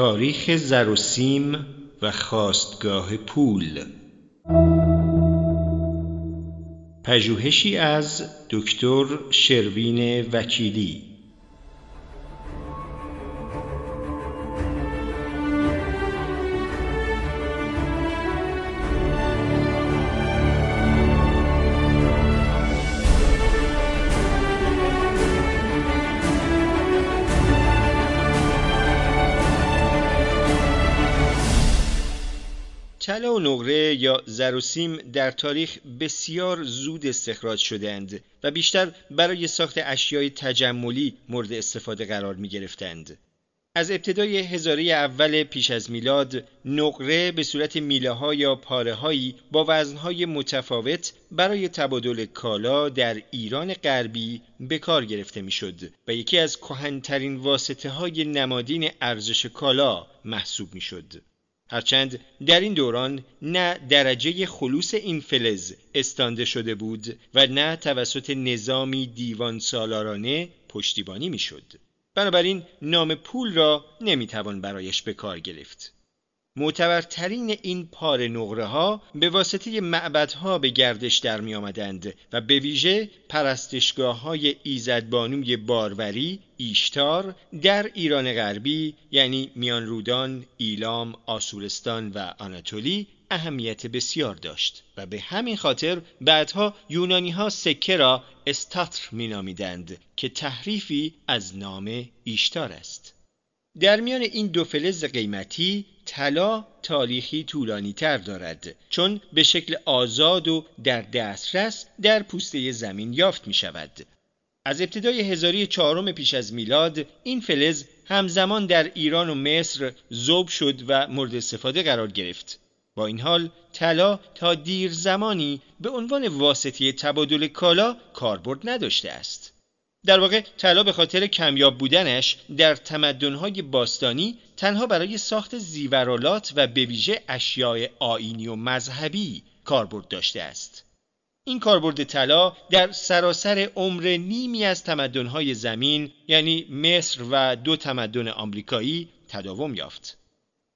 تاریخ زر و سیم و خواستگاه پول. پژوهشی از دکتر شروین وکیلی. طلا و نقره یا زر و سیم در تاریخ بسیار زود استخراج شدند و بیشتر برای ساخت اشیای تجملی مورد استفاده قرار می گرفتند. از ابتدای هزاره اول پیش از میلاد نقره به صورت میله ها یا پاره هایی با وزنهای متفاوت برای تبادل کالا در ایران غربی به کار گرفته می شد و یکی از کهنترین واسطه های نمادین ارزش کالا محسوب می شد. هرچند در این دوران نه درجه خلوص این فلز استانده شده بود و نه توسط نظامی دیوان سالارانه پشتیبانی می‌شد. بنابراین نام پول را نمی‌توان برایش به کار گرفت. معتبرترین این پاره نقره ها به واسطه معبدها به گردش در می آمدند و به ویژه پرستشگاه های ایزدبانوی باروری ایشتار در ایران غربی یعنی میان رودان، ایلام، آسورستان و آناتولی اهمیت بسیار داشت و به همین خاطر بعدها یونانی ها سکه را استاتر می نامیدند که تحریفی از نام ایشتار است. در میان این دو فلز قیمتی طلا تاریخی طولانی تر دارد چون به شکل آزاد و در دسترس در پوسته زمین یافت می شود. از ابتدای هزاری چهارم پیش از میلاد این فلز همزمان در ایران و مصر ذوب شد و مورد استفاده قرار گرفت. با این حال طلا تا دیر زمانی به عنوان واسطه تبادل کالا کاربرد نداشته است. در واقع طلا به خاطر کمیاب بودنش در تمدن‌های باستانی تنها برای ساخت زیورالات و به ویژه اشیاء آینی و مذهبی کاربرد داشته است. این کاربرد طلا در سراسر عمر نیمی از تمدن‌های زمین یعنی مصر و دو تمدن آمریکایی تداوم یافت.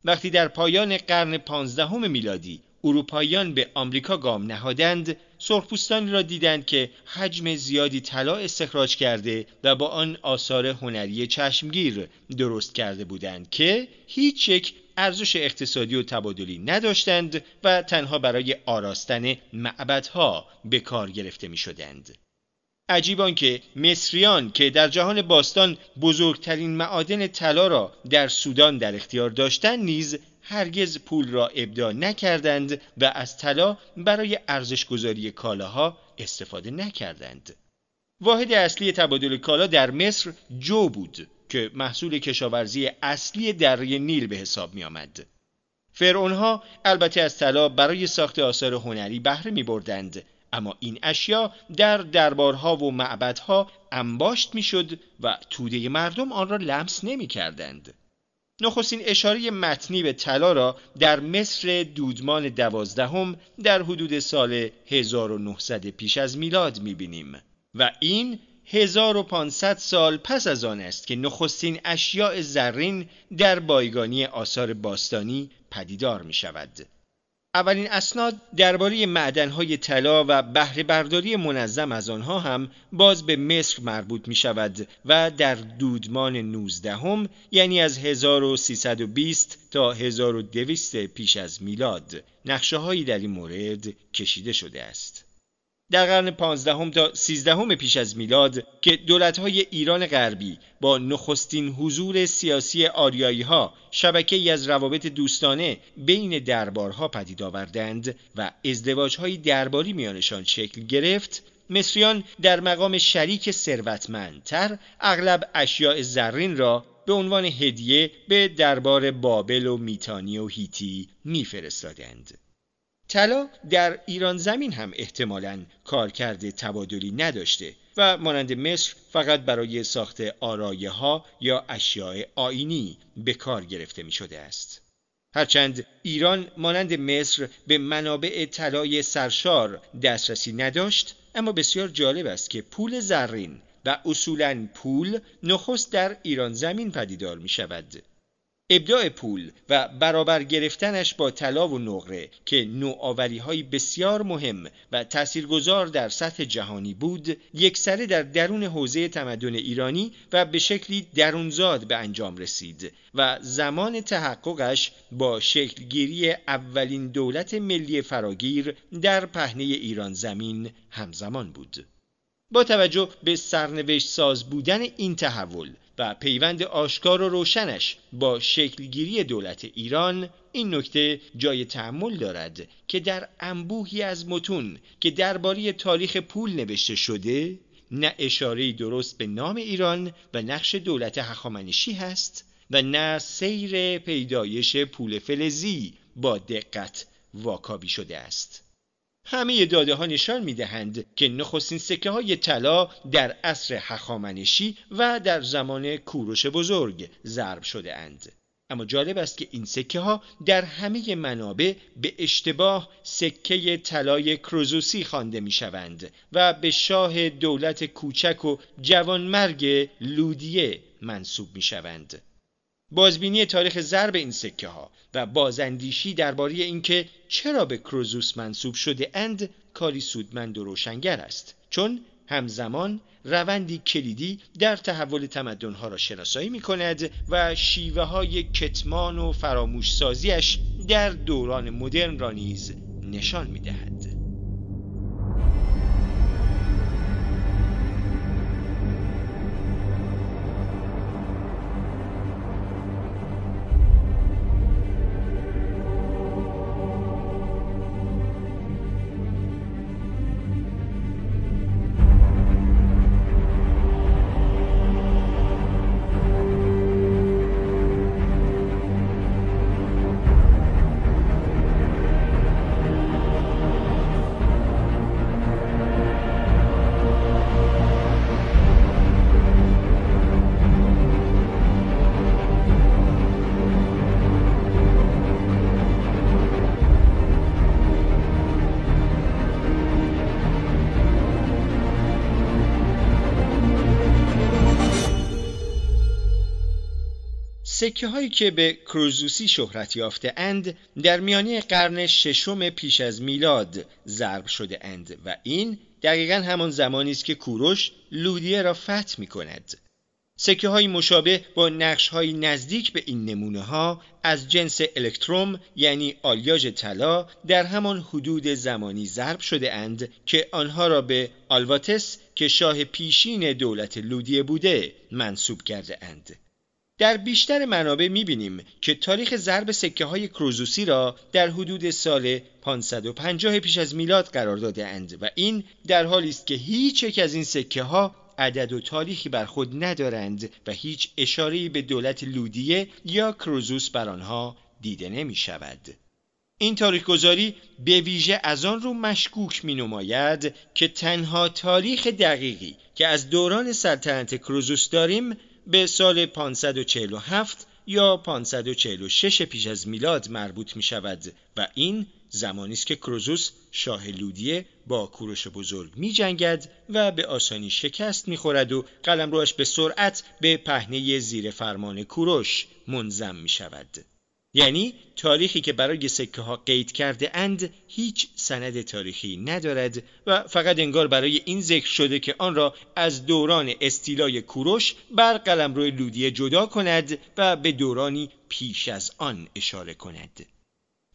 وقتی در پایان قرن پانزدهم میلادی اروپاییان به آمریکا گام نهادند سرخپوستانی را دیدند که حجم زیادی طلا استخراج کرده و با آن آثار هنری چشمگیر درست کرده بودند که هیچ یک ارزش اقتصادی و تبادلی نداشتند و تنها برای آراستن معبدها به کار گرفته می شدند. عجیبان که مصریان که در جهان باستان بزرگترین معادن طلا را در سودان در اختیار داشتند نیز هرگز پول را ابدا نکردند و از طلا برای ارزش گذاری کالاها استفاده نکردند. واحد اصلی تبادل کالا در مصر جو بود که محصول کشاورزی اصلی دره نیل به حساب می آمد. فرعونها البته از طلا برای ساخت آثار هنری بهره می بردند اما این اشیا در دربارها و معبدها انباشت می‌شد و توده مردم آن را لمس نمی کردند. نخستین اشاره متنی به طلا را در مصر دودمان دوازدهم در حدود سال 1900 پیش از میلاد می‌بینیم و این 1500 سال پس از آن است که نخستین اشیاء زرین در بایگانی آثار باستانی پدیدار می شود. اولین اسناد درباره معدنهای طلا و بهره برداری منظم از آنها هم باز به مصر مربوط می شود و در دودمان 19 هم یعنی از 1320 تا 1200 پیش از میلاد نقشه هایی در این مورد کشیده شده است. در قرن پانزدهم تا سیزدهم پیش از میلاد که دولت‌های ایران غربی با نخستین حضور سیاسی آریایی ها شبکه ای از روابط دوستانه بین دربارها پدید آوردند و ازدواج درباری میانشان شکل گرفت مصریان در مقام شریک ثروتمندتر اغلب اشیاء زرین را به عنوان هدیه به دربار بابل و میتانی و هیتی میفرستادند. طلا در ایران زمین هم احتمالاً کارکرد تبادلی نداشته و مانند مصر فقط برای ساخت آرایه ها یا اشیاء آینی به کار گرفته می شده است. هرچند ایران مانند مصر به منابع طلای سرشار دسترسی نداشت اما بسیار جالب است که پول زرین و اصولا پول نخست در ایران زمین پدیدار می شود ابداع پول و برابر گرفتنش با طلا و نقره که نوآوری های بسیار مهم و تاثیرگذار در سطح جهانی بود یکسره در درون حوزه تمدن ایرانی و به شکلی درونزاد به انجام رسید و زمان تحققش با شکلگیری اولین دولت ملی فراگیر در پهنه ایران زمین همزمان بود. با توجه به سرنوشت ساز بودن این تحول و پیوند آشکار و روشنش با شکلگیری دولت ایران این نکته جای تحمل دارد که در انبوهی از متون که درباره تاریخ پول نوشته شده نه اشاره درست به نام ایران و نقش دولت هخامنشی هست و نه سیر پیدایش پول فلزی با دقت واکاوی شده است. همه داده ها نشان می دهند که نخستین سکه های طلا در عصر هخامنشی و در زمان کوروش بزرگ ضرب شده اند. اما جالب است که این سکه ها در همه منابع به اشتباه سکه طلای کروزوسی خوانده می شوند و به شاه دولت کوچک و جوانمرگ لودیه منصوب می شوند. بازبینی تاریخ ضرب این سکه ها و بازاندیشی درباره اینکه چرا به کروزوس منصوب شده اند کاری سودمند و روشنگر است چون همزمان روندی کلیدی در تحول تمدنها را شناسایی می کند و شیوه های کتمان و فراموش سازیش در دوران مدرن را نیز نشان می دهد. سکه هایی که به کروزوسی شهرت یافته اند در میانه قرن ششم پیش از میلاد ضرب شده اند و این دقیقا همان زمانی است که کوروش لودیه را فتح می کند. سکه های مشابه با نقش های نزدیک به این نمونه ها از جنس الکتروم یعنی آلیاژ طلا در همان حدود زمانی ضرب شده اند که آنها را به آلواتس که شاه پیشین دولت لودیه بوده منسوب کرده اند. در بیشتر منابع می‌بینیم که تاریخ ضرب سکه های کروزوسی را در حدود سال 550 پیش از میلاد قرار داده اند و این در حالی است که هیچ یک از این سکه ها عدد و تاریخی بر خود ندارند و هیچ اشاره‌ای به دولت لودیه یا کروزوس بر آنها دیده نمی شود. این تاریخ گذاری به ویژه از آن رو مشکوک می نماید که تنها تاریخ دقیقی که از دوران سلطنت کروزوس داریم به سال 547 یا 546 پیش از میلاد مربوط می شود و این زمانی است که کروزوس شاه لودیه با کوروش بزرگ می جنگد و به آسانی شکست می خورد و قلمروش به سرعت به پهنه زیر فرمان کوروش منظم می شود. یعنی تاریخی که برای سکه ها قید کرده اند هیچ سند تاریخی ندارد و فقط انگار برای این ذکر شده که آن را از دوران استیلای کوروش بر قلمرو لودیه جدا کند و به دورانی پیش از آن اشاره کند.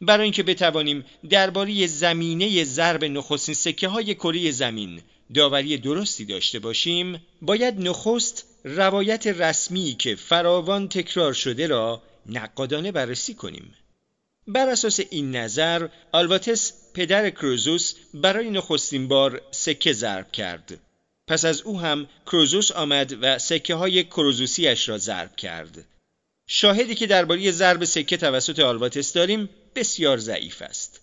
برای اینکه بتوانیم درباره زمینه ضرب نخستین سکه های کره زمین داوری درستی داشته باشیم باید نخست روایت رسمی که فراوان تکرار شده را نقادانه بررسی کنیم. بر اساس این نظر آلواتس پدر کروزوس برای نخستین بار سکه ضرب کرد. پس از او هم کروزوس آمد و سکه های کروزوسیش را ضرب کرد. شاهدی که درباره ضرب سکه توسط آلواتس داریم بسیار ضعیف است.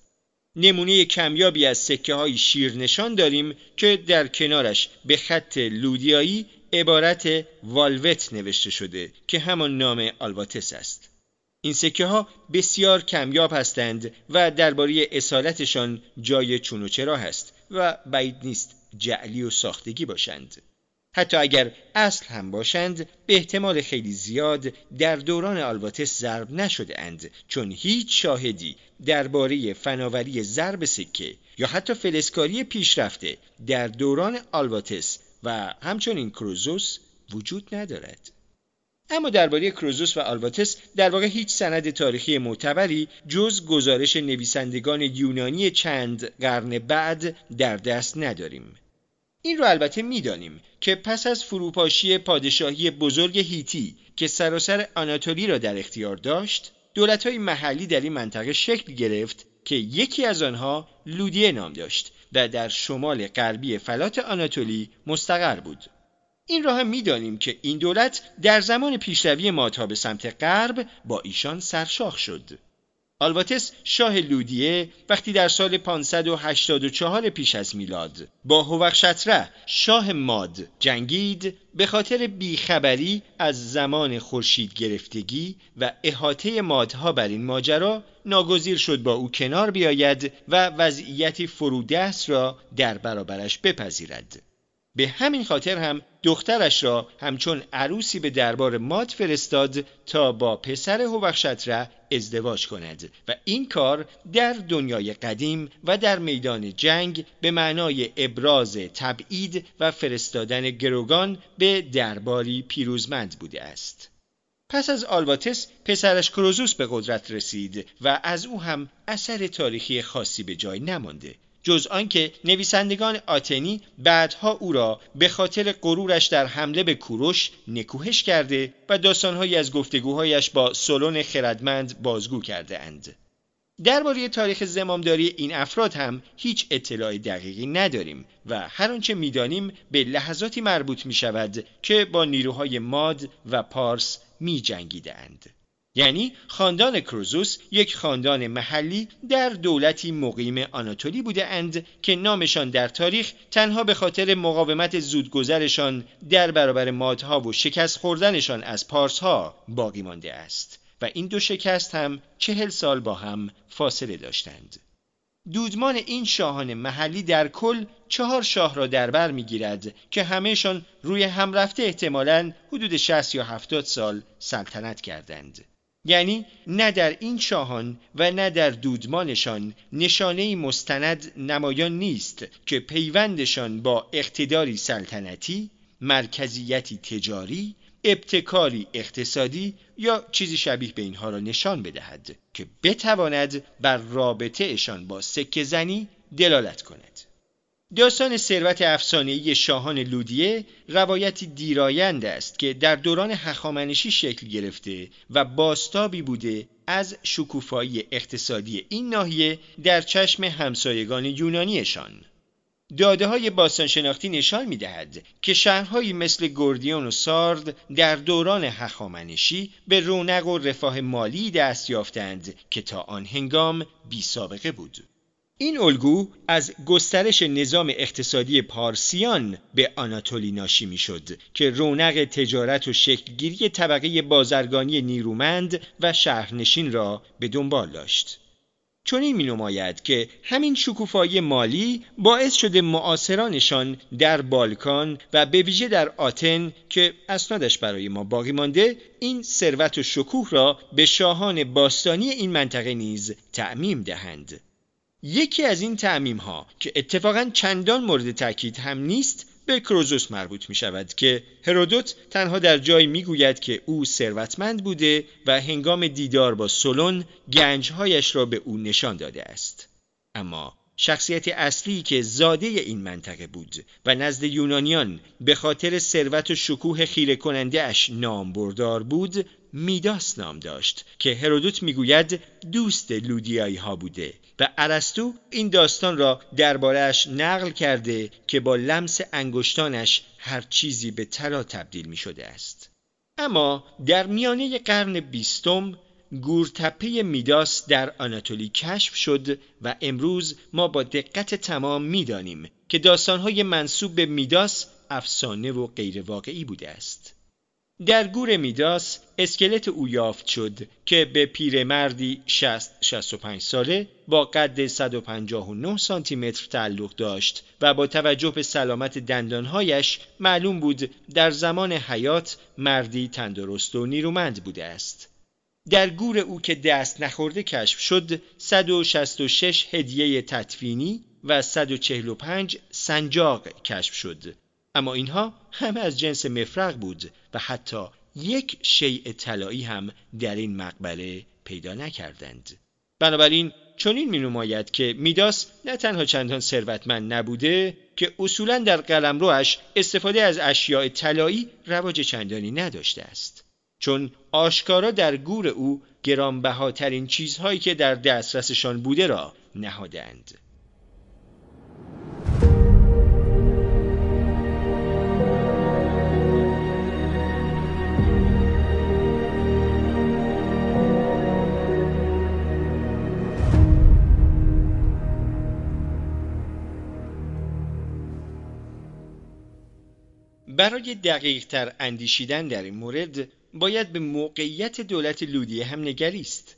نمونه کمیابی از سکه های شیر نشان داریم که در کنارش به خط لودیایی عبارت والوت نوشته شده که همان نام آلواتس است. این سکه ها بسیار کمیاب هستند و درباره اصالتشان جای چون و چرا هست و بعید نیست جعلی و ساختگی باشند حتی اگر اصل هم باشند به احتمال خیلی زیاد در دوران آلواتس ضرب نشده اند چون هیچ شاهدی درباره فناوری ضرب سکه یا حتی فلسکاری پیشرفته در دوران آلواتس و همچنین کروزوس وجود ندارد. اما درباره کروزوس و آلواتس در واقع هیچ سند تاریخی معتبری جز گزارش نویسندگان یونانی چند قرن بعد در دست نداریم. این رو البته می‌دانیم که پس از فروپاشی پادشاهی بزرگ هیتی که سراسر آناتولی را در اختیار داشت، دولت‌های محلی در این منطقه شکل گرفت که یکی از آنها لودیه نام داشت و در شمال غربی فلات آناتولی مستقر بود. این را هم می‌دانیم که این دولت در زمان پیشروی مادها به سمت غرب با ایشان سرشاخ شد. آلواتس شاه لودیه وقتی در سال 584 پیش از میلاد با هوخشتره شاه ماد جنگید به خاطر بیخبری از زمان خورشید گرفتگی و احاطه مادها بر این ماجرا ناگزیر شد با او کنار بیاید و وضعیتی فرودست را در برابرش بپذیرد به همین خاطر هم دخترش را همچون عروسی به دربار ماد فرستاد تا با پسر هوخشتره ازدواج کند و این کار در دنیای قدیم و در میدان جنگ به معنای ابراز تبعید و فرستادن گروگان به درباری پیروزمند بوده است. پس از آلباتس پسرش کروزوس به قدرت رسید و از او هم اثر تاریخی خاصی به جای نمانده جز آنکه نویسندگان آتنی بعدها او را به خاطر غرورش در حمله به کوروش نکوهش کرده و داستانهایی از گفتگوهایش با سولون خردمند بازگو کرده اند. درباره تاریخ زمامداری این افراد هم هیچ اطلاع دقیقی نداریم و هر آنچه می‌دانیم به لحظاتی مربوط می شود که با نیروهای ماد و پارس می اند. یعنی خاندان کروزوس یک خاندان محلی در دولتی مقیم آناتولی بوده اند که نامشان در تاریخ تنها به خاطر مقاومت زودگذرشان در برابر مادها و شکست خوردنشان از پارسها باقی مانده است و این دو شکست هم چهل سال با هم فاصله داشتند. دودمان این شاهان محلی در کل چهار شاه را در بر می‌گیرد که همهشان روی هم رفته احتمالاً حدود 60 یا 70 سال سلطنت کردند. یعنی نه در این شاهان و نه در دودمانشان نشانه مستند نمایان نیست که پیوندشان با اقتداری سلطنتی، مرکزیتی تجاری، ابتکاری اقتصادی یا چیزی شبیه به اینها را نشان بدهد که بتواند بر رابطهشان با سکه زنی دلالت کند. داستان ثروت افسانه‌ای شاهان لودیه روایتی دیرایند است که در دوران هخامنشی شکل گرفته و باستابی بوده از شکوفایی اقتصادی این ناحیه در چشم همسایگان یونانیشان. داده های باستانشناختی نشان می دهد که شهرهایی مثل گردیون و سارد در دوران هخامنشی به رونق و رفاه مالی دست یافتند که تا آن هنگام بی سابقه بود. این الگو از گسترش نظام اقتصادی پارسیان به آناتولی ناشی می‌شد که رونق تجارت و شکلگیری طبقه بازرگانی نیرومند و شهرنشین را به دنبال داشت. چون این می نماید که همین شکوفایی مالی باعث شده معاصرانشان در بالکان و به ویژه در آتن که اسنادش برای ما باقی مانده این ثروت و شکوه را به شاهان باستانی این منطقه نیز تعمیم دهند. یکی از این تعمیم ها که اتفاقا چندان مورد تاکید هم نیست به کروزوس مربوط می شود که هرودوت تنها در جای می گوید که او ثروتمند بوده و هنگام دیدار با سولون گنجهایش را به او نشان داده است. اما شخصیت اصلی که زاده این منطقه بود و نزد یونانیان به خاطر ثروت و شکوه خیره کننده اش نام بردار بود میداس نام داشت که هرودوت می‌گوید دوست لودیایی ها بوده و ارسطو این داستان را دربارهش نقل کرده که با لمس انگشتانش هر چیزی به طلا تبدیل می شده است. اما در میانه قرن بیستم گورتپه میداس در آناتولی کشف شد و امروز ما با دقت تمام می‌دانیم که داستانهای منصوب به میداس افسانه و غیر واقعی بوده است. در گور میداس اسکلت او یافت شد که به پیرمردی 60 65 ساله با قد 159 سانتی متر تعلق داشت و با توجه به سلامت دندانهایش معلوم بود در زمان حیات مردی تندرست و نیرومند بوده است. در گور او که دست نخورده کشف شد 166 هدیه تطفینی و 145 سنجاق کشف شد اما اینها همه از جنس مفرق بود و حتی یک شیء طلایی هم در این مقبره پیدا نکردند. بنابراین چنین می نماید که میداس نه تنها چندان ثروتمند نبوده که اصولا در قلمروش استفاده از اشیاء طلایی رواج چندانی نداشته است. چون آشکارا در گور او گرانبهاترین چیزهایی که در دسترسشان بوده را نهادند برای دقیق تر اندیشیدن در این مورد باید به موقعیت دولت لودیه هم نگریست.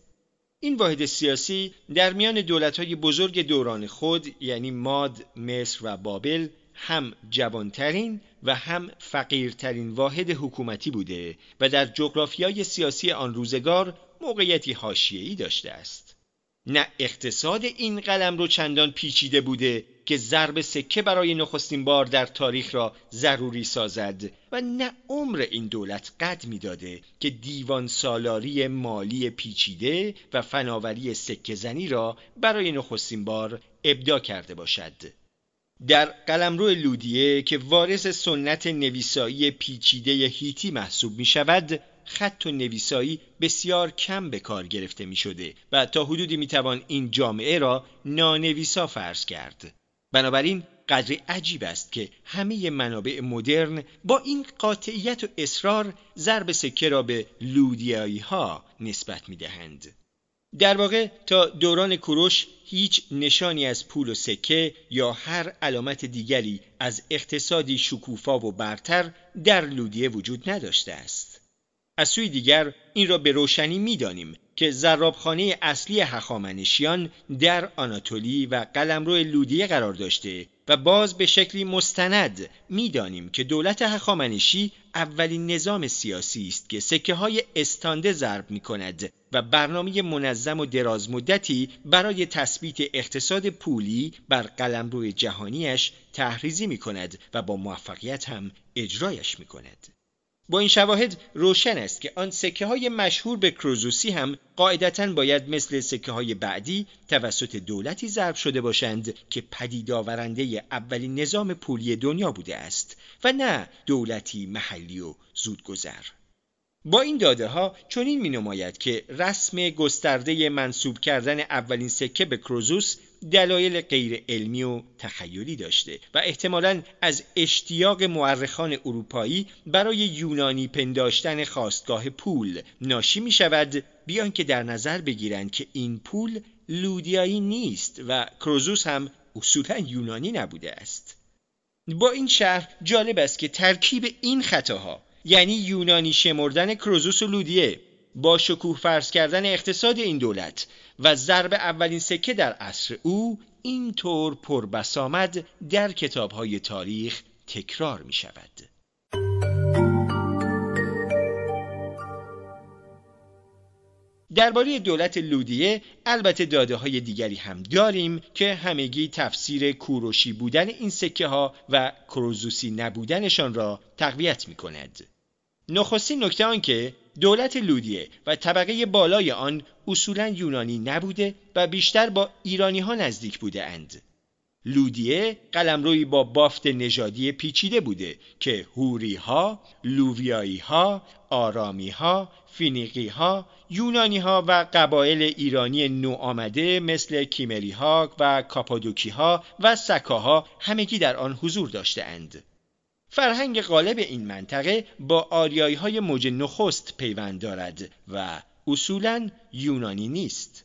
این واحد سیاسی در میان دولت‌های بزرگ دوران خود یعنی ماد، مصر و بابل هم جوانترین و هم فقیرترین واحد حکومتی بوده و در جغرافیای سیاسی آن روزگار موقعیتی حاشیه‌ای داشته است. نه اقتصاد این قلم رو چندان پیچیده بوده که ضرب سکه برای نخستین بار در تاریخ را ضروری سازد و نه عمر این دولت قد می‌داده که دیوان سالاری مالی پیچیده و فناوری سکه زنی را برای نخستین بار ابدا کرده باشد. در قلمرو لودیه که وارث سنت نویسایی پیچیده هیتی محسوب می شود خط و نویسایی بسیار کم به کار گرفته می شده و تا حدودی می توان این جامعه را نانویسا فرض کرد بنابراین قدر عجیب است که همه منابع مدرن با این قاطعیت و اصرار ضرب سکه را به لودیایی ها نسبت می دهند. در واقع تا دوران کوروش هیچ نشانی از پول و سکه یا هر علامت دیگری از اقتصادی شکوفا و برتر در لودیه وجود نداشته است. از سوی دیگر این را به روشنی می‌دانیم که زرابخانه اصلی هخامنشیان در آناتولی و قلمرو لودیه قرار داشته و باز به شکلی مستند می‌دانیم که دولت هخامنشی اولین نظام سیاسی است که سکه های استانده ضرب می کند و برنامه منظم و درازمدتی برای تثبیت اقتصاد پولی بر قلمرو جهانیش تحریزی می کند و با موفقیت هم اجرایش می کند. با این شواهد روشن است که آن سکه های مشهور به کروزوسی هم قاعدتا باید مثل سکه های بعدی توسط دولتی ضرب شده باشند که پدید آورنده اولین نظام پولی دنیا بوده است و نه دولتی محلی و زودگذر. با این داده ها چنین می نماید که رسم گسترده منصوب کردن اولین سکه به کروزوس دلایل غیر علمی و تخیلی داشته و احتمالا از اشتیاق مورخان اروپایی برای یونانی پنداشتن خواستگاه پول ناشی می شود بیان که در نظر بگیرند که این پول لودیایی نیست و کروزوس هم اصولا یونانی نبوده است. با این شهر جالب است که ترکیب این خطاها یعنی یونانی شمردن کروزوس و لودیه با شکوه فرض کردن اقتصاد این دولت و ضرب اولین سکه در عصر او اینطور پربسامد در کتابهای تاریخ تکرار می شود. درباره دولت لودیه البته داده های دیگری هم داریم که همگی تفسیر کوروشی بودن این سکه ها و کروزوسی نبودنشان را تقویت می کند. نخستین نکته آن که دولت لودیه و طبقه بالای آن اصولا یونانی نبوده و بیشتر با ایرانی ها نزدیک بوده اند. لودیه قلمروی با بافت نژادی پیچیده بوده که هوری ها، لوویایی ها، آرامی ها، فینیقی ها، یونانی ها و قبایل ایرانی نو آمده مثل کیمری ها و کاپادوکی ها و سکاها همگی در آن حضور داشته اند. فرهنگ غالب این منطقه با آریایی های موج نخست پیوند دارد و اصولا یونانی نیست.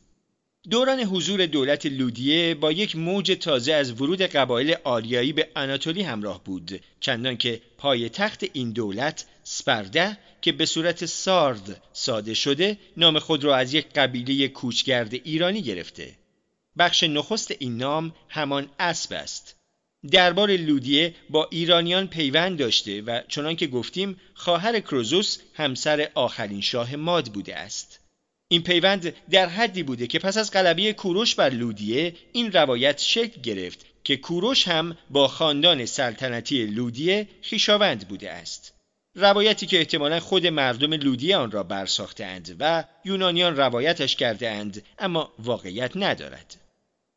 دوران حضور دولت لودیه با یک موج تازه از ورود قبایل آریایی به آناتولی همراه بود چندان که پای تخت این دولت سپرده که به صورت سارد ساده شده نام خود را از یک قبیله کوچگرد ایرانی گرفته بخش نخست این نام همان اسب است دربار لودیه با ایرانیان پیوند داشته و چنان که گفتیم خواهر کروزوس همسر آخرین شاه ماد بوده است. این پیوند در حدی بوده که پس از غلبه کوروش بر لودیه این روایت شکل گرفت که کوروش هم با خاندان سلطنتی لودیه خیشاوند بوده است. روایتی که احتمالا خود مردم لودیه آن را برساختند و یونانیان روایتش کرده اند اما واقعیت ندارد.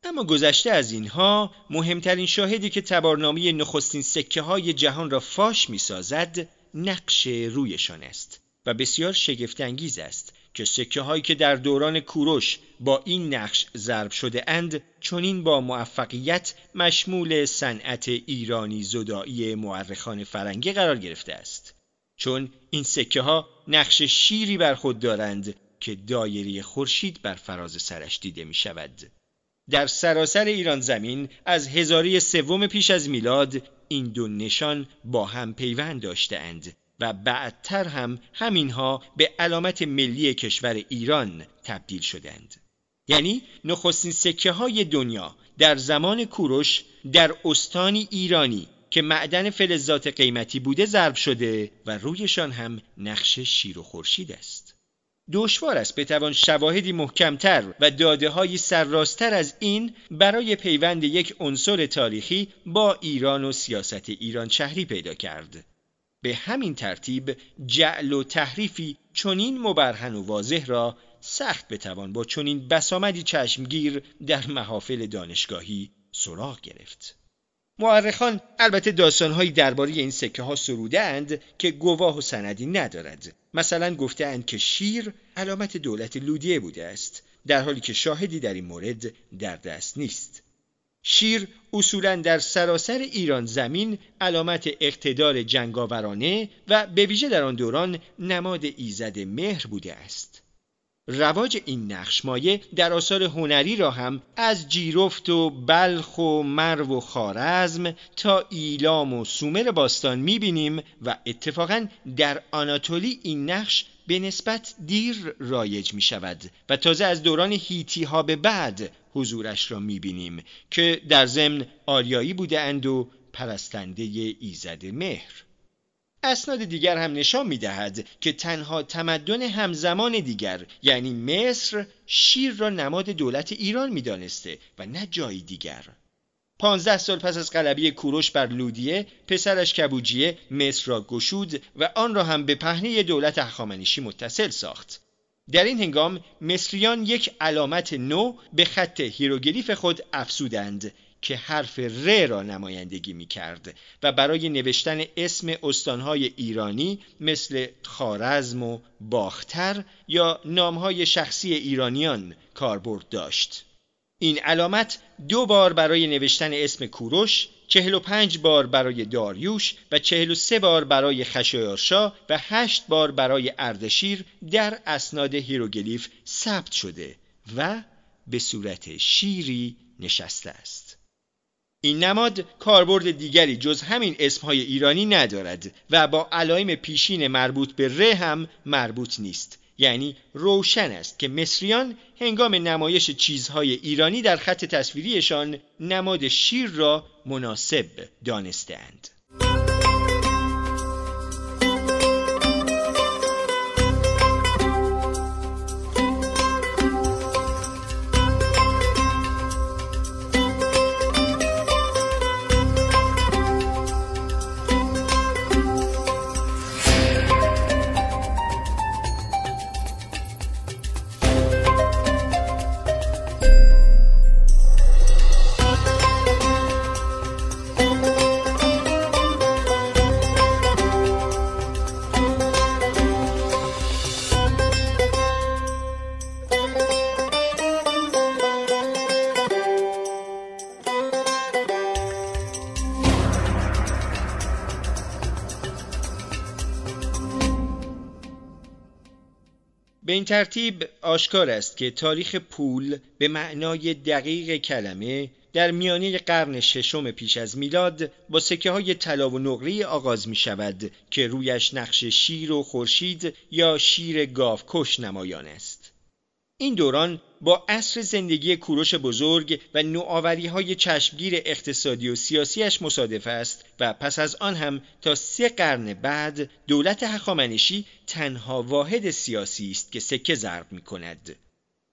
اما گذشته از اینها مهمترین شاهدی که تبارنامه نخستین سکه های جهان را فاش می سازد نقش رویشان است و بسیار شگفتانگیز است که سکه هایی که در دوران کوروش با این نقش ضرب شده اند چنین با موفقیت مشمول صنعت ایرانی زدایی مورخان فرنگی قرار گرفته است. چون این سکه ها نقش شیری بر خود دارند که دایری خورشید بر فراز سرش دیده می شود در سراسر ایران زمین از هزاری سوم پیش از میلاد این دو نشان با هم پیوند داشتهاند و بعدتر هم همینها به علامت ملی کشور ایران تبدیل شدند. یعنی نخستین سکه های دنیا در زمان کوروش در استانی ایرانی که معدن فلزات قیمتی بوده ضرب شده و رویشان هم نقش شیر و خورشید است. دشوار است بتوان شواهدی محکمتر و داده های سرراستر از این برای پیوند یک عنصر تاریخی با ایران و سیاست ایران شهری پیدا کرد. به همین ترتیب جعل و تحریفی چنین مبرهن و واضح را سخت بتوان با چنین بسامدی چشمگیر در محافل دانشگاهی سراغ گرفت. معرخان البته داستانهایی درباره این سکه ها سروده اند که گواه و سندی ندارد. مثلا گفته که شیر علامت دولت لودیه بوده است در حالی که شاهدی در این مورد در دست نیست. شیر اصولا در سراسر ایران زمین علامت اقتدار جنگاورانه و به ویژه در آن دوران نماد ایزد مهر بوده است. رواج این نقش مایه در آثار هنری را هم از جیرفت و بلخ و مرو و خارزم تا ایلام و سومر باستان می‌بینیم و اتفاقا در آناتولی این نقش به نسبت دیر رایج می شود و تازه از دوران هیتی ها به بعد حضورش را می بینیم که در ضمن آریایی بوده اند و پرستنده ایزد مهر. اسناد دیگر هم نشان می دهد که تنها تمدن همزمان دیگر یعنی مصر شیر را نماد دولت ایران می دانسته و نه جای دیگر. پانزده سال پس از غلبه کوروش بر لودیه پسرش کبوجیه مصر را گشود و آن را هم به پهنه دولت اخامنشی متصل ساخت. در این هنگام مصریان یک علامت نو به خط هیروگلیف خود افزودند که حرف ر را نمایندگی می کرد و برای نوشتن اسم استانهای ایرانی مثل خوارزم و باختر یا نامهای شخصی ایرانیان کاربرد داشت. این علامت دو بار برای نوشتن اسم کوروش، چهل و پنج بار برای داریوش و چهل و سه بار برای خشایارشا و هشت بار برای اردشیر در اسناد هیروگلیف ثبت شده و به صورت شیری نشسته است. این نماد کاربرد دیگری جز همین اسمهای ایرانی ندارد و با علائم پیشین مربوط به ره هم مربوط نیست. یعنی روشن است که مصریان هنگام نمایش چیزهای ایرانی در خط تصویریشان نماد شیر را مناسب دانستهاند. ترتیب آشکار است که تاریخ پول به معنای دقیق کلمه در میانه قرن ششم پیش از میلاد با سکه های طلا و نقره آغاز می شود که رویش نقش شیر و خورشید یا شیر گاوکش نمایان است. این دوران با عصر زندگی کوروش بزرگ و نوآوری های چشمگیر اقتصادی و سیاسیش مصادف است و پس از آن هم تا سه قرن بعد دولت هخامنشی تنها واحد سیاسی است که سکه ضرب می کند.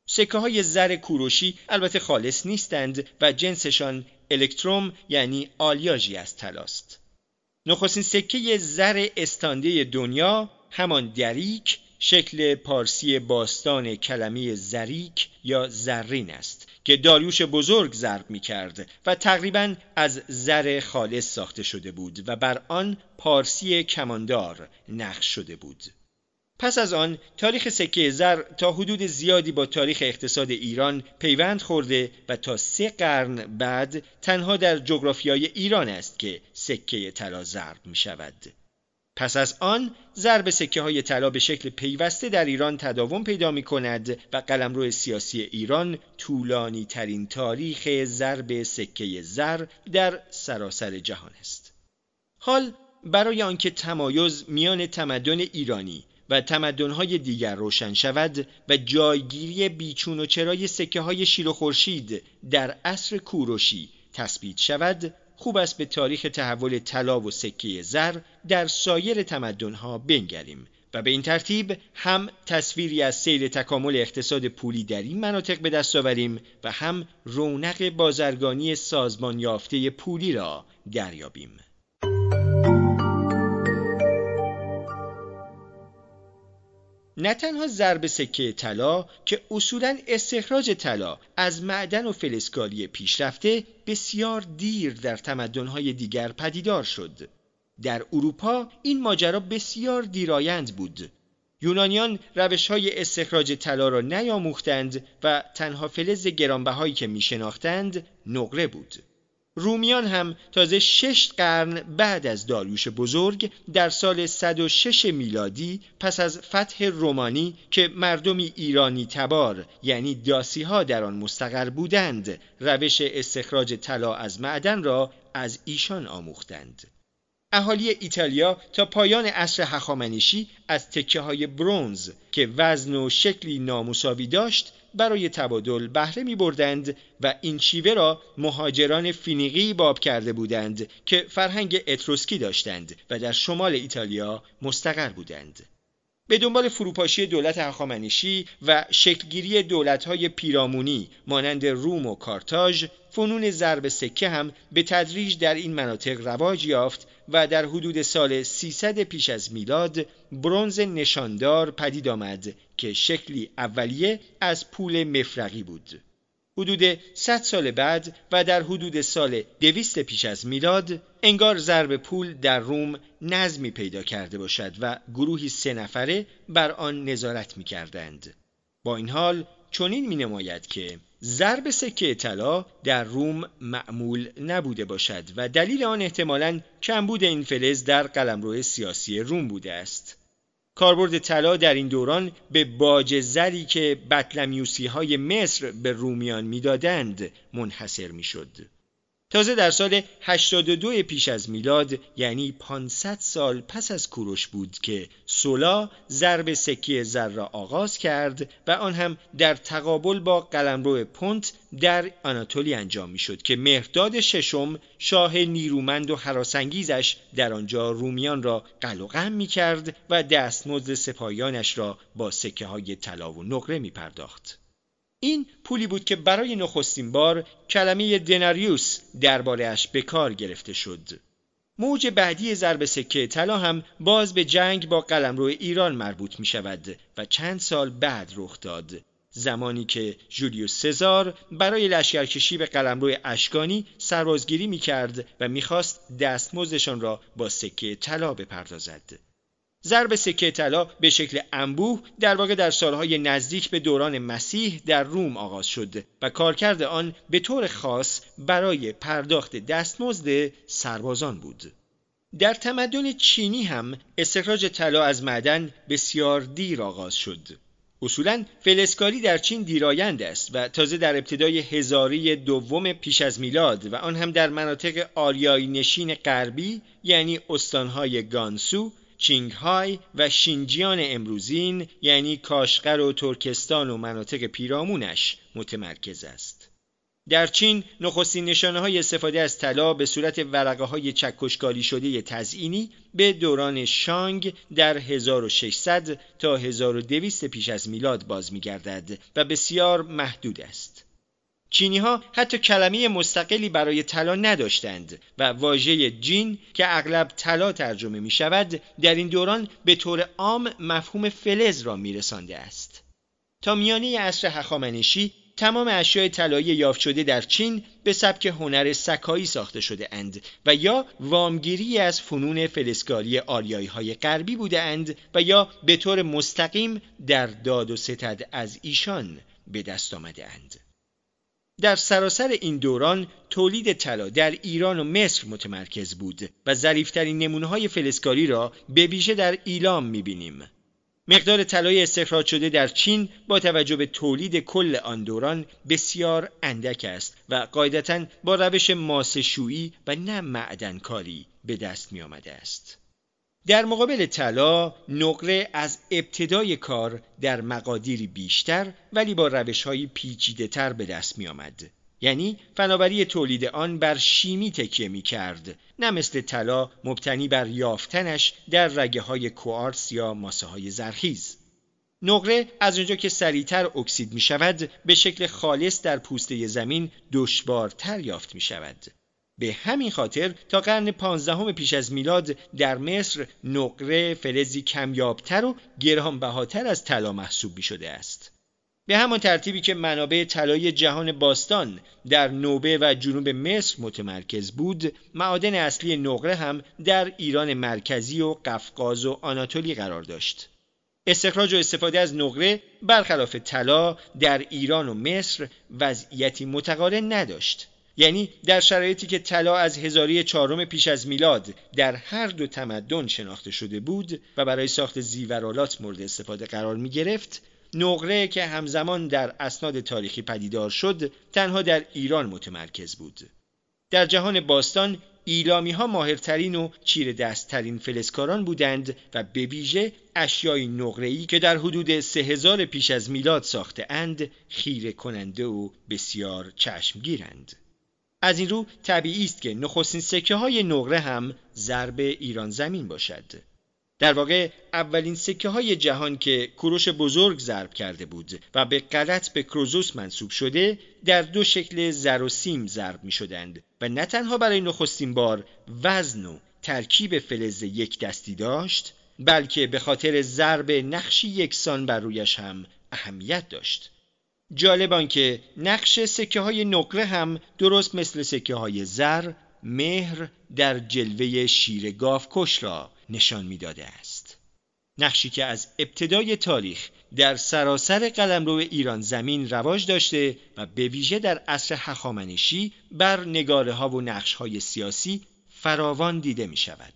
سکه های زر کوروشی البته خالص نیستند و جنسشان الکتروم یعنی آلیاژی از تلاست. نخستین سکه زر استانده دنیا همان دریک شکل پارسی باستان کلمه زریک یا زرین است که داریوش بزرگ ضرب می کرد و تقریبا از زر خالص ساخته شده بود و بر آن پارسی کماندار نقش شده بود. پس از آن تاریخ سکه زر تا حدود زیادی با تاریخ اقتصاد ایران پیوند خورده و تا سه قرن بعد تنها در جغرافیای ایران است که سکه طلا ضرب می شود. پس از آن ضرب سکه های طلا به شکل پیوسته در ایران تداوم پیدا می کند و قلمرو سیاسی ایران طولانی ترین تاریخ ضرب سکه زر در سراسر جهان است. حال برای آنکه تمایز میان تمدن ایرانی و تمدنهای دیگر روشن شود و جایگیری بیچون و چرای سکه های شیر و خورشید در عصر کوروشی تثبیت شود خوب است به تاریخ تحول طلا و سکه زر در سایر تمدنها بنگریم و به این ترتیب هم تصویری از سیر تکامل اقتصاد پولی در این مناطق به دست آوریم و هم رونق بازرگانی سازمان یافته پولی را دریابیم. نه تنها ضرب سکه طلا که اصولا استخراج طلا از معدن و فلزکاری پیشرفته بسیار دیر در تمدنهای دیگر پدیدار شد. در اروپا این ماجرا بسیار دیرایند بود. یونانیان روش های استخراج طلا را نیاموختند و تنها فلز گرانبهایی که می شناختند نقره بود. رومیان هم تازه شش قرن بعد از داریوش بزرگ در سال 106 میلادی پس از فتح رومانی که مردمی ایرانی تبار یعنی داسی ها در آن مستقر بودند روش استخراج طلا از معدن را از ایشان آموختند. اهالی ایتالیا تا پایان عصر هخامنشی از تکه های برونز که وزن و شکلی نامساوی داشت برای تبادل بهره می بردند و این شیوه را مهاجران فینیقی باب کرده بودند که فرهنگ اتروسکی داشتند و در شمال ایتالیا مستقر بودند. به دنبال فروپاشی دولت هخامنشی و شکلگیری دولت‌های پیرامونی مانند روم و کارتاژ فنون ضرب سکه هم به تدریج در این مناطق رواج یافت و در حدود سال 300 پیش از میلاد برونز نشاندار پدید آمد که شکلی اولیه از پول مفرقی بود. حدود 100 سال بعد و در حدود سال 200 پیش از میلاد انگار ضرب پول در روم نظمی پیدا کرده باشد و گروهی سه نفره بر آن نظارت می کردند. با این حال چنین می نماید که ضرب سکه طلا در روم معمول نبوده باشد و دلیل آن احتمالاً کمبود این فلز در قلمرو سیاسی روم بوده است. کاربرد طلا در این دوران به باج زری که بطلمیوسی های مصر به رومیان می‌دادند منحصر می‌شد. تازه در سال 82 پیش از میلاد یعنی 500 سال پس از کوروش بود که سولا ضرب سکه زر را آغاز کرد و آن هم در تقابل با قلمرو پونت در آناتولی انجام می‌شد که مهرداد ششم شاه نیرومند و حراسانگیزش در آنجا رومیان را قلقم می کرد و دستمزد سپاهیانش را با سکه های طلا و نقره می پرداخت. این پولی بود که برای نخستین بار کلمه دناریوس دربارهش به کار گرفته شد. موج بعدی ضرب سکه طلا هم باز به جنگ با قلمرو ایران مربوط می شود و چند سال بعد رخ داد. زمانی که جولیوس سزار برای لشکرکشی به قلمرو اشکانی سربازگیری می کرد و می‌خواست دستمزدشان را با سکه طلا بپردازد. ضرب سکه طلا به شکل انبوه در واقع در سالهای نزدیک به دوران مسیح در روم آغاز شد و کارکرد آن به طور خاص برای پرداخت دستمزد سربازان بود. در تمدن چینی هم استخراج طلا از معدن بسیار دیر آغاز شد. اصولا فلسکاری در چین دیرایند است و تازه در ابتدای هزاری دوم پیش از میلاد و آن هم در مناطق آریایی نشین غربی یعنی استانهای گانسو، چینگهای و شینجیان امروزین یعنی کاشقر و ترکستان و مناطق پیرامونش متمرکز است. در چین نخستین نشانه های استفاده از طلا به صورت ورقه های چکشکاری شده تزئینی به دوران شانگ در 1600 تا 1200 پیش از میلاد باز میگردد و بسیار محدود است. چینی ها حتی کلمه مستقلی برای طلا نداشتند و واژه جین که اغلب طلا ترجمه می شود در این دوران به طور عام مفهوم فلز را می رسانده است. تا میانه عصر هخامنشی تمام اشیاء طلایی یافت شده در چین به سبک هنر سکایی ساخته شده اند و یا وامگیری از فنون فلسکاری آریایی های غربی بوده اند و یا به طور مستقیم در داد و ستد از ایشان به دست آمده اند. در سراسر این دوران تولید طلا در ایران و مصر متمرکز بود و ظریفترین نمونه های فلسکاری را به ویژه در ایلام می‌بینیم. مقدار طلای استخراج شده در چین با توجه به تولید کل آن دوران بسیار اندک است و قاعدتا با روش ماسشویی و نه معدنکاری به دست می آمده است. در مقابل طلا نقره از ابتدای کار در مقادیری بیشتر ولی با روش های پیچیده تر به دست می آمد. یعنی فناوری تولید آن بر شیمی تکیه می کرد نه مثل طلا مبتنی بر یافتنش در رگه های کوارتز یا ماسه های زرخیز. نقره از اونجا که سریعتر اکسید می شود به شکل خالص در پوسته زمین دشوارتر یافت می شود به همین خاطر تا قرن پانزدهم پیش از میلاد در مصر نقره فلزی کمیابتر و گرانبهاتر از طلا محسوب می شده است. به همان ترتیبی که منابع طلای جهان باستان در نوبه و جنوب مصر متمرکز بود معادن اصلی نقره هم در ایران مرکزی و قفقاز و آناتولی قرار داشت. استخراج و استفاده از نقره برخلاف طلا در ایران و مصر وضعیتی متقارن نداشت. یعنی در شرایطی که طلا از هزاری چهارم پیش از میلاد در هر دو تمدن شناخته شده بود و برای ساخت زیورالات مورد استفاده قرار می گرفت نقره که همزمان در اسناد تاریخی پدیدار شد تنها در ایران متمرکز بود در جهان باستان ایلامی ها ماهرترین و چیر دستترین فلسکاران بودند و به ویژه اشیای نقره‌ای که در حدود سه هزار پیش از میلاد ساخته اند خیره کننده و بسیار چشمگیرند. از این رو طبیعی است که نخستین سکه های نقره هم ضرب ایران زمین باشد. در واقع اولین سکه های جهان که کوروش بزرگ ضرب کرده بود و به غلط به کروزوس منصوب شده در دو شکل زر و سیم ضرب می شدند و نه تنها برای نخستین بار وزن و ترکیب فلز یک دستی داشت بلکه به خاطر ضرب نقشی یکسان بر رویش هم اهمیت داشت جالب که نقش سکه های نقره هم درست مثل سکه های زر مهر در جلوه شیر کش را نشان می‌داده است نقشی که از ابتدای تاریخ در سراسر قلمرو ایران زمین رواج داشته و به ویژه در عصر هخامنشی بر نگاره ها و نقش های سیاسی فراوان دیده می شود.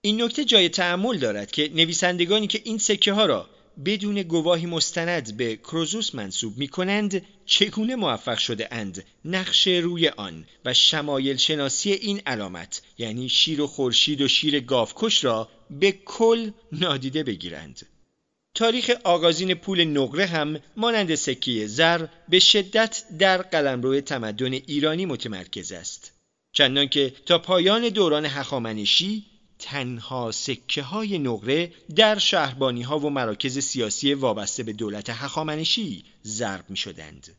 این نکته جای تعمل دارد که نویسندگانی که این سکه ها را بدون گواهی مستند به کروزوس منصوب می کنند چگونه موفق شده اند نقش روی آن و شمایل شناسی این علامت یعنی شیر و خورشید و شیر گاوکش را به کل نادیده بگیرند. تاریخ آغازین پول نقره هم مانند سکه زر به شدت در قلمرو تمدن ایرانی متمرکز است. چندانکه تا پایان دوران هخامنشی تنها سکه های نقره در شهربانی ها و مراکز سیاسی وابسته به دولت هخامنشی ضرب می شدند.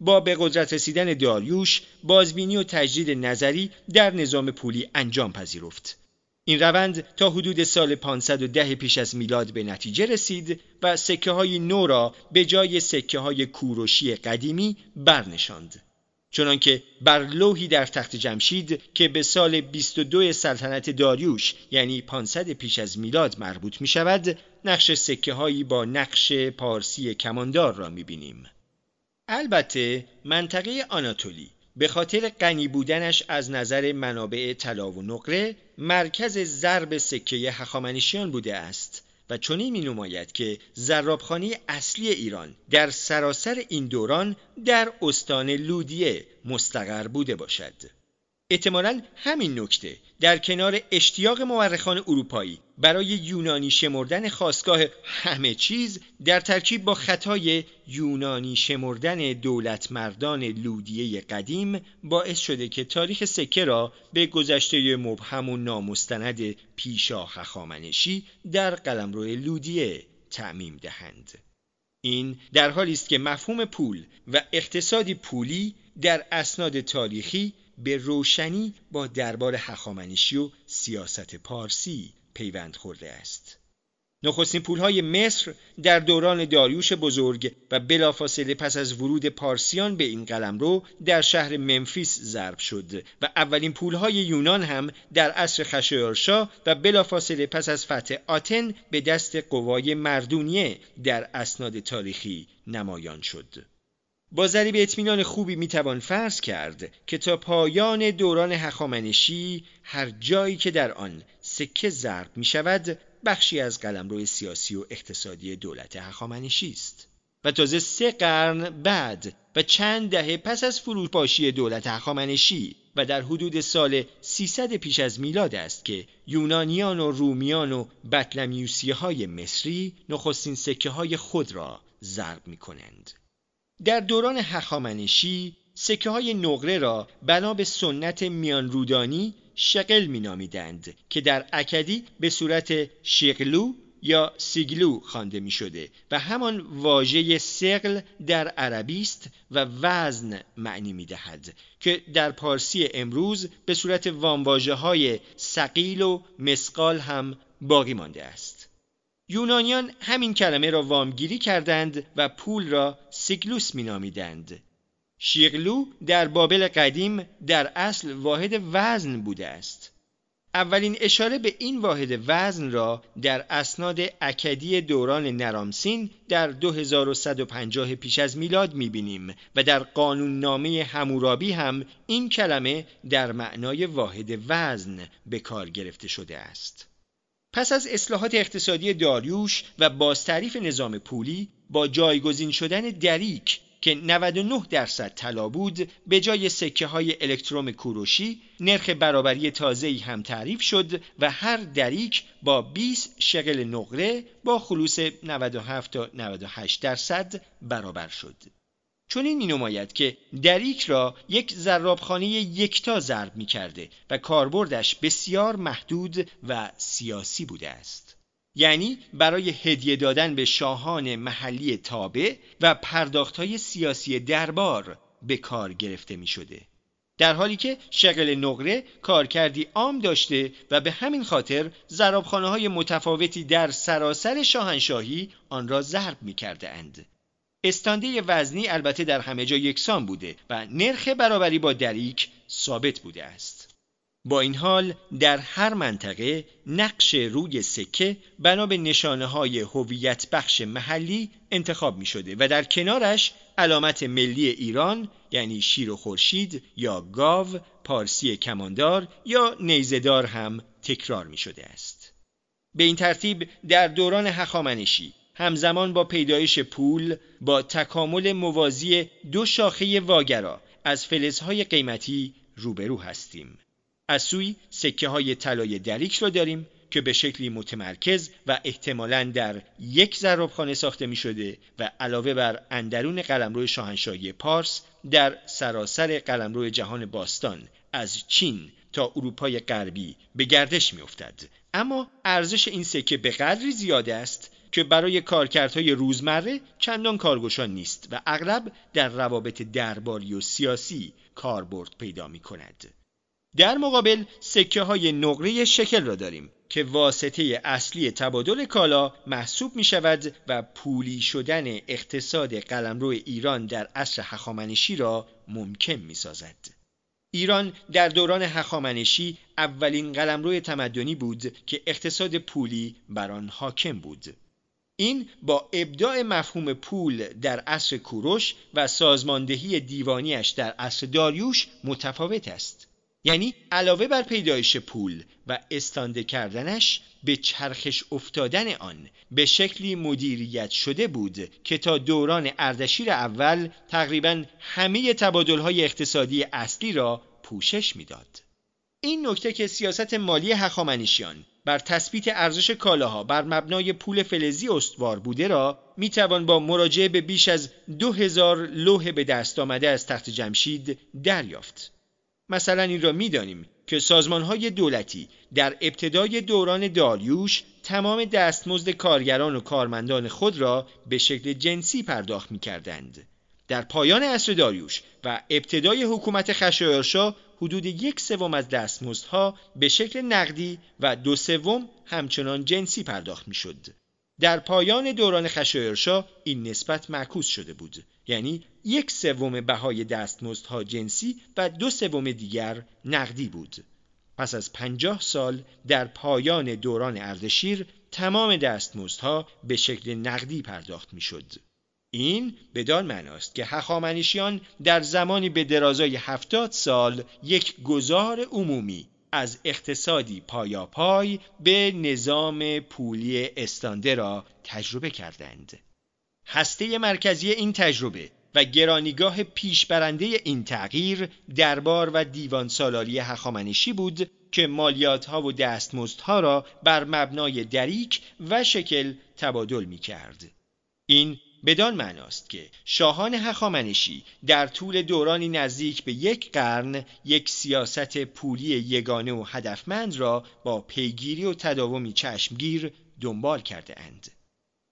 با به قدرت رسیدن داریوش بازبینی و تجدید نظری در نظام پولی انجام پذیرفت. این روند تا حدود سال 510 پیش از میلاد به نتیجه رسید و سکه های نو را به جای سکه های کوروشی قدیمی برنشاند. چنانکه بر لوحی در تخت جمشید که به سال 22 سلطنت داریوش یعنی 500 پیش از میلاد مربوط می شود نقش سکه هایی با نقش پارسی کماندار را می بینیم. البته منطقه آناتولی به خاطر غنی بودنش از نظر منابع طلا و نقره مرکز ضرب سکه هخامنشیان بوده است و چنین می نماید که زرابخانه اصلی ایران در سراسر این دوران در استان لودیه مستقر بوده باشد. احتمالا همین نکته در کنار اشتیاق مورخان اروپایی برای یونانی شمردن خواستگاه همه چیز در ترکیب با خطای یونانی شمردن دولت مردان لودیه قدیم باعث شده که تاریخ سکه را به گذشته مبهم و نامستند پیشا خخامنشی در قلمرو لودیه تعمیم دهند. این در حالی است که مفهوم پول و اقتصادی پولی در اسناد تاریخی به روشنی با دربار هخامنشی و سیاست پارسی پیوند خورده است. نخستین پولهای مصر در دوران داریوش بزرگ و بلافاصله پس از ورود پارسیان به این قلمرو در شهر ممفیس ضرب شد و اولین پولهای یونان هم در عصر خشایارشا و بلافاصله پس از فتح آتن به دست قوای مردونیه در اسناد تاریخی نمایان شد. با ذریب اطمینان خوبی می‌توان فرض کرد که تا پایان دوران هخامنشی هر جایی که در آن سکه ضرب می شود بخشی از قلمرو سیاسی و اقتصادی دولت هخامنشی است و تازه سه قرن بعد و چند دهه پس از فروپاشی دولت هخامنشی و در حدود سال 300 پیش از میلاد است که یونانیان و رومیان و بطلمیوسی های مصری نخستین سکه های خود را ضرب می کنند. در دوران هخامنشی سکه های نقره را بنا به سنت میان رودانی شقل می نامیدند که در اکدی به صورت شقلو یا سیگلو خوانده می شده و همان واژه سقل در عربی است و وزن معنی می دهد که در پارسی امروز به صورت وامواژه های سقیل و مسقال هم باقی مانده است. یونانیان همین کلمه را وامگیری کردند و پول را سیگلوس می نامیدند شیغلو در بابل قدیم در اصل واحد وزن بوده است اولین اشاره به این واحد وزن را در اسناد اکدی دوران نرامسین در 2150 پیش از میلاد می‌بینیم و در قانون نامه همورابی هم این کلمه در معنای واحد وزن به کار گرفته شده است. پس از اصلاحات اقتصادی داریوش و بازتعریف نظام پولی با جایگزین شدن دریک که 99 درصد طلا بود به جای سکه های الکتروم کوروشی نرخ برابری تازه هم تعریف شد و هر دریک با 20 شغل نقره با خلوص 97 تا 98 درصد برابر شد. چون این نماید که دریک را یک زرابخانه یکتا ضرب می کرده و کاربردش بسیار محدود و سیاسی بوده است. یعنی برای هدیه دادن به شاهان محلی تابع و پرداختهای سیاسی دربار به کار گرفته می شده. در حالی که شغل نقره کارکردی عام داشته و به همین خاطر زرابخانه های متفاوتی در سراسر شاهنشاهی آن را ضرب می کرده اند. استانده وزنی البته در همه جا یکسان بوده و نرخ برابری با دریک ثابت بوده است. با این حال در هر منطقه نقش روی سکه بنا به نشانه های هویت بخش محلی انتخاب می شده و در کنارش علامت ملی ایران یعنی شیر و خورشید یا گاو، پارسی کماندار یا نیزدار هم تکرار می شده است. به این ترتیب در دوران هخامنشی همزمان با پیدایش پول با تکامل موازی دو شاخه واگرا از فلزهای قیمتی روبرو هستیم. از سوی سکه های طلای دریک را داریم که به شکلی متمرکز و احتمالا در یک زرابخانه ساخته می شده و علاوه بر اندرون قلمرو شاهنشاهی پارس در سراسر قلمرو جهان باستان از چین تا اروپای غربی به گردش می افتد. اما ارزش این سکه به قدری زیاده است که برای کارکردهای روزمره چندان کارگشان نیست و اغلب در روابط درباری و سیاسی کاربرد پیدا می کند. در مقابل سکه های نقره شکل را داریم که واسطه اصلی تبادل کالا محسوب می شود و پولی شدن اقتصاد قلمرو ایران در عصر هخامنشی را ممکن می سازد. ایران در دوران هخامنشی اولین قلمرو تمدنی بود که اقتصاد پولی بر آن حاکم بود. این با ابداع مفهوم پول در عصر کوروش و سازماندهی دیوانیش در عصر داریوش متفاوت است. یعنی علاوه بر پیدایش پول و استانده کردنش به چرخش افتادن آن به شکلی مدیریت شده بود که تا دوران اردشیر اول تقریبا همه تبادلهای اقتصادی اصلی را پوشش می‌داد. این نکته که سیاست مالی هخامنشیان بر تثبیت ارزش کالاها بر مبنای پول فلزی استوار بوده را می توان با مراجعه به بیش از دو هزار لوح به دست آمده از تخت جمشید دریافت. مثلا این را می‌دانیم که های دولتی در ابتدای دوران داریوش تمام دستمزد کارگران و کارمندان خود را به شکل جنسی پرداخت می کردند. در پایان عصر داریوش و ابتدای حکومت خشایارشا حدود یک سوم از دستمزدها به شکل نقدی و دو سوم همچنان جنسی پرداخت می‌شد. در پایان دوران خشایارشا این نسبت معکوس شده بود یعنی یک سوم بهای دستمزدها جنسی و دو سوم دیگر نقدی بود پس از پنجاه سال در پایان دوران اردشیر تمام دستمزدها به شکل نقدی پرداخت می‌شد. این بدان معناست که هخامنشیان در زمانی به درازای هفتاد سال یک گذار عمومی از اقتصادی پایاپای به نظام پولی استانده را تجربه کردند. هسته مرکزی این تجربه و گرانیگاه پیشبرنده این تغییر دربار و دیوان سالاری هخامنشی بود که مالیات ها و دستمزدها را بر مبنای دریک و شکل تبادل می کرد. این بدان معناست که شاهان هخامنشی در طول دورانی نزدیک به یک قرن یک سیاست پولی یگانه و هدفمند را با پیگیری و تداومی چشمگیر دنبال کرده اند.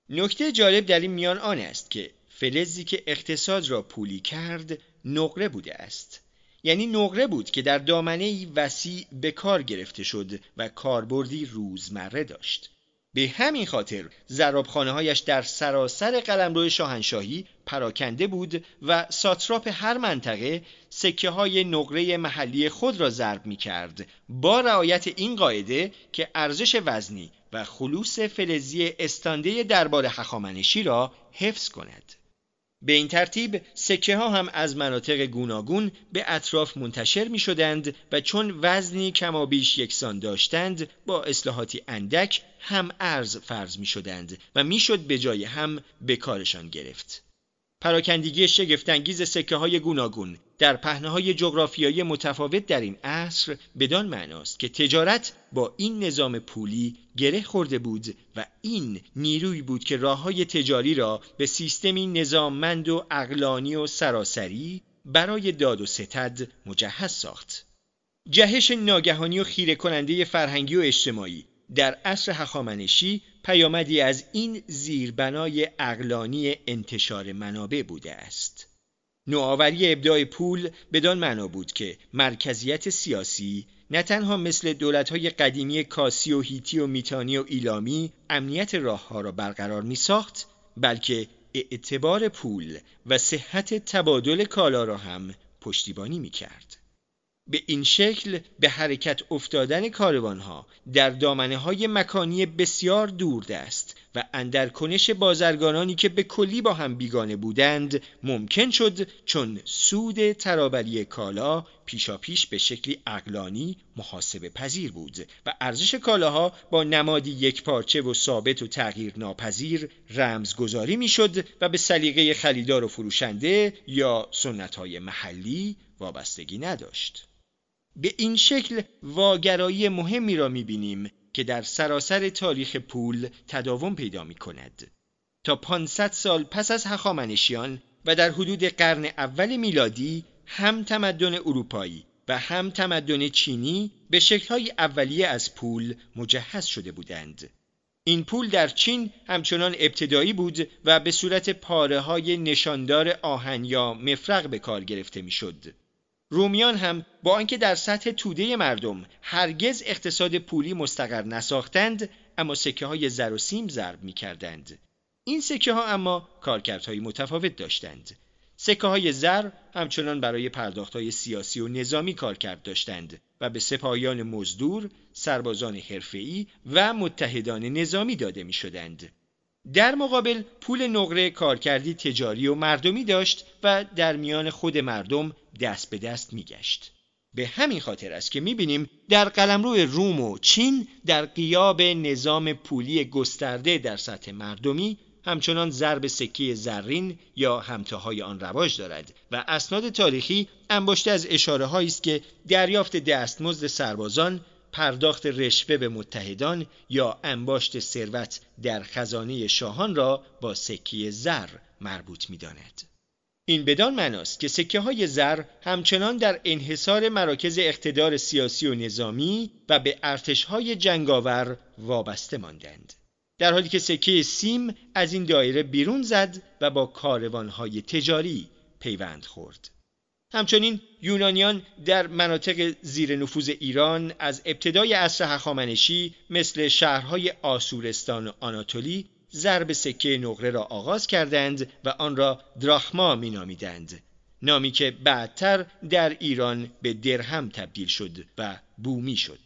نکته جالب در این میان آن است که فلزی که اقتصاد را پولی کرد نقره بوده است یعنی نقره بود که در دامنه وسیع به کار گرفته شد و کاربردی روزمره داشت به همین خاطر زرابخانه هایش در سراسر قلمرو شاهنشاهی پراکنده بود و ساتراپ هر منطقه سکه های نقره محلی خود را ضرب می کرد با رعایت این قاعده که ارزش وزنی و خلوص فلزی استانده دربار هخامنشی را حفظ کند. به این ترتیب سکه ها هم از مناطق گوناگون به اطراف منتشر می شدند و چون وزنی کمابیش یکسان داشتند با اصلاحاتی اندک هم ارز فرض می شدند و می‌شد به جای هم به کارشان گرفت. پراکندگی شگفتانگیز سکه های گوناگون در پهنه های جغرافیایی متفاوت در این عصر بدان معناست که تجارت با این نظام پولی گره خورده بود و این نیروی بود که راه های تجاری را به سیستمی نظاممند و اقلانی و سراسری برای داد و ستد مجهز ساخت. جهش ناگهانی و خیره کننده فرهنگی و اجتماعی در عصر هخامنشی پیامدی از این زیربنای اقلانی انتشار منابع بوده است. نوآوری ابداع پول بدان معنا بود که مرکزیت سیاسی نه تنها مثل دولت‌های قدیمی کاسی و هیتی و میتانی و ایلامی امنیت راهها را برقرار می ساخت بلکه اعتبار پول و صحت تبادل کالا را هم پشتیبانی می کرد. به این شکل به حرکت افتادن کاروانها در دامنه های مکانی بسیار دوردست و اندرکنش بازرگانانی که به کلی با هم بیگانه بودند ممکن شد چون سود ترابری کالا پیشاپیش به شکلی اقلانی محاسبه پذیر بود و ارزش کالاها با نمادی یک پارچه و ثابت و تغییر ناپذیر رمزگذاری می‌شد و به سلیقه خریدار و فروشنده یا سنت های محلی وابستگی نداشت. به این شکل واگرایی مهمی را می‌بینیم که در سراسر تاریخ پول تداوم پیدا می کند. تا 500 سال پس از هخامنشیان و در حدود قرن اول میلادی هم تمدن اروپایی و هم تمدن چینی به شکلهای اولیه از پول مجهز شده بودند. این پول در چین همچنان ابتدایی بود و به صورت پاره های نشاندار آهن یا مفرق به کار گرفته می‌شد. رومیان هم با آنکه در سطح توده مردم هرگز اقتصاد پولی مستقر نساختند اما سکه های زر و سیم ضرب می کردند. این سکه ها اما کارکردهای متفاوت داشتند. سکه های زر همچنان برای پرداخت های سیاسی و نظامی کارکرد داشتند و به سپاهیان مزدور، سربازان حرفه‌ای و متحدان نظامی داده می شدند. در مقابل پول نقره کارکردی تجاری و مردمی داشت و در میان خود مردم دست به دست میگشت. به همین خاطر است که می‌بینیم در قلمرو روم و چین در قیاب نظام پولی گسترده در سطح مردمی همچنان ضرب سکه زرین یا همتاهای آن رواج دارد و اسناد تاریخی انباشته از اشاره است که دریافت دستمزد سربازان پرداخت رشوه به متحدان یا انباشت ثروت در خزانه شاهان را با سکه زر مربوط می‌داند. این بدان معناست که سکه های زر همچنان در انحصار مراکز اقتدار سیاسی و نظامی و به ارتش های جنگاور وابسته ماندند. در حالی که سکه سیم از این دایره بیرون زد و با کاروانهای تجاری پیوند خورد. همچنین یونانیان در مناطق زیر نفوذ ایران از ابتدای عصر هخامنشی مثل شهرهای آسورستان و آناتولی ضرب سکه نقره را آغاز کردند و آن را دراخما مینامیدند. نامی که بعدتر در ایران به درهم تبدیل شد و بومی شد.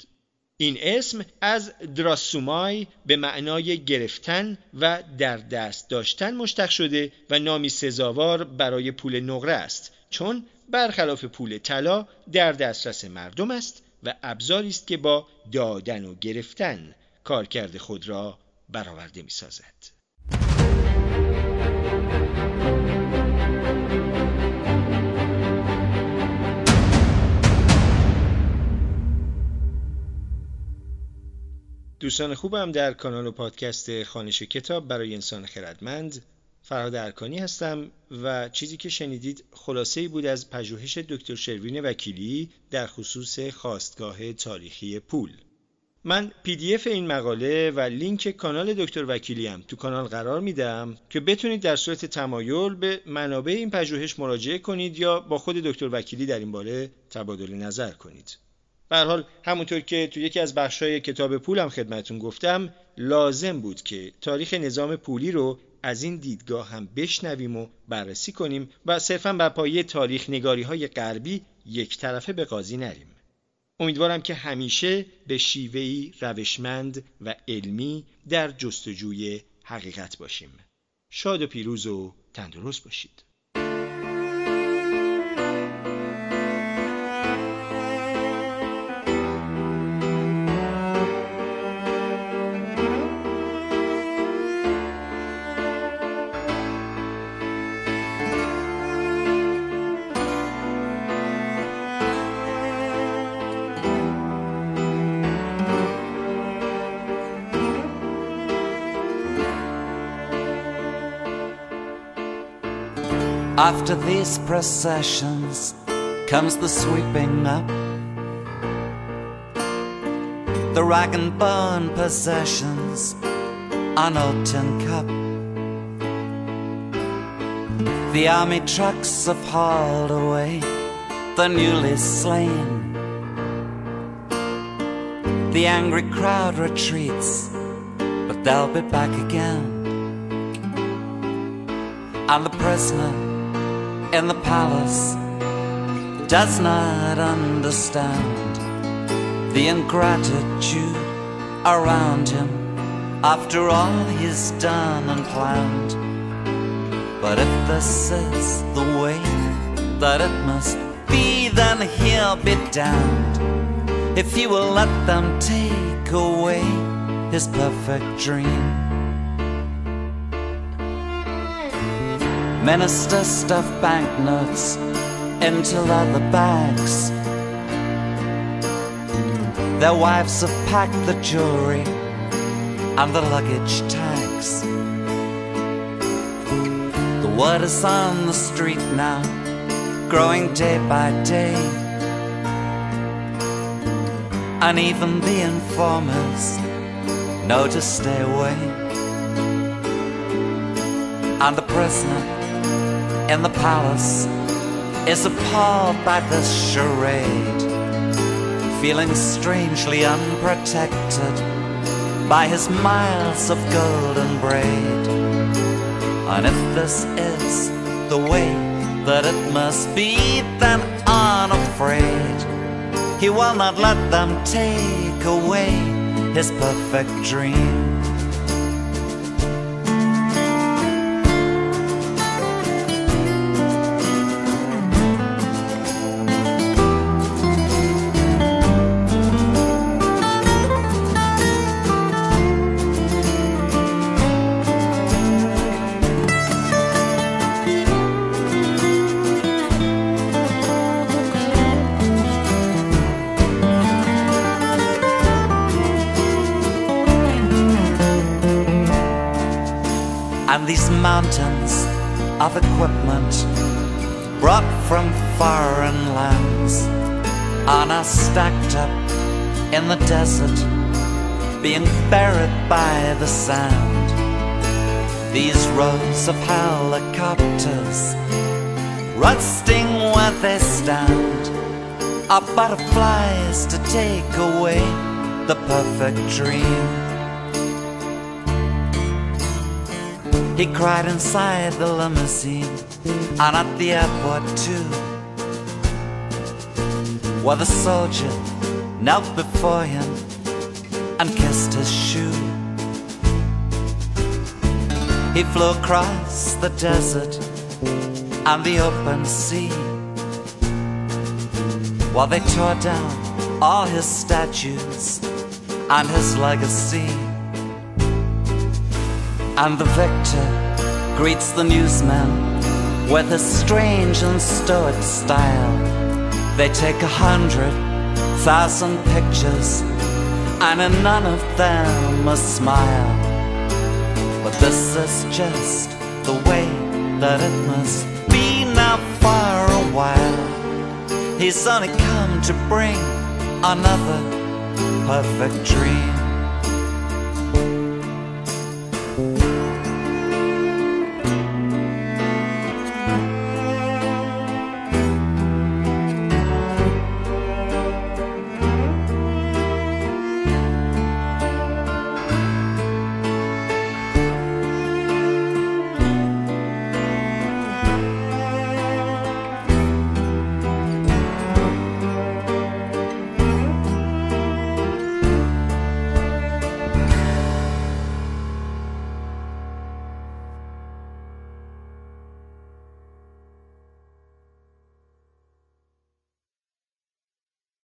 این اسم از دراسومای به معنای گرفتن و در دست داشتن مشتق شده و نامی سزاوار برای پول نقره است. چون برخلاف پول طلا در دسترس مردم است و ابزاری است که با دادن و گرفتن کارکرد خود را برآورده می سازد. دوستان خوبم در کانال و پادکست خانش کتاب برای انسان خردمند فرهاد ارکانی هستم و چیزی که شنیدید خلاصه بود از پژوهش دکتر شروین وکیلی در خصوص خواستگاه تاریخی پول من PDF این مقاله و لینک کانال دکتر وکیلی هم تو کانال قرار میدم که بتونید در صورت تمایل به منابع این پژوهش مراجعه کنید یا با خود دکتر وکیلی در این باره تبادل نظر کنید. به حال همونطور که تو یکی از بخشای کتاب پولم خدمتون گفتم لازم بود که تاریخ نظام پولی رو از این دیدگاه هم بشنویم و بررسی کنیم و صرفا بر پایه تاریخ نگاری های غربی یک طرفه به قاضی نریم. امیدوارم که همیشه به شیوهی روشمند و علمی در جستجوی حقیقت باشیم. شاد و پیروز و تندرست باشید. After these processions comes the sweeping up, the rag and bone possessions on Old Tin Cup. The army trucks have hauled away the newly slain. The angry crowd retreats, but they'll be back again. And the prisoner in the palace does not understand the ingratitude around him after all he's done and planned. But if this is the way that it must be, then he'll be damned if he will let them take away his perfect dream. Minister stuffed banknotes into leather bags. Their wives have packed the jewelry and the luggage tags. The word is on the street now, growing day by day. And even the informers know to stay away. And the prisoner in the palace is appalled by this charade, feeling strangely unprotected by his miles of golden braid. And if this is the way that it must be, then unafraid, he will not let them take away his perfect dream. Buried by the sand. These rows of helicopters, rusting where they stand, are butterflies to take away the perfect dream. He cried inside the limousine and at the airport too. While the soldier knelt before him and kissed his shoe. He flew across the desert and the open sea while they tore down all his statues and his legacy. And the victor greets the newsman with a strange and stoic style. They take a hundred thousand pictures, and none of them a smile. But this is just the way that it must be now for a while. He's only come to bring another perfect dream.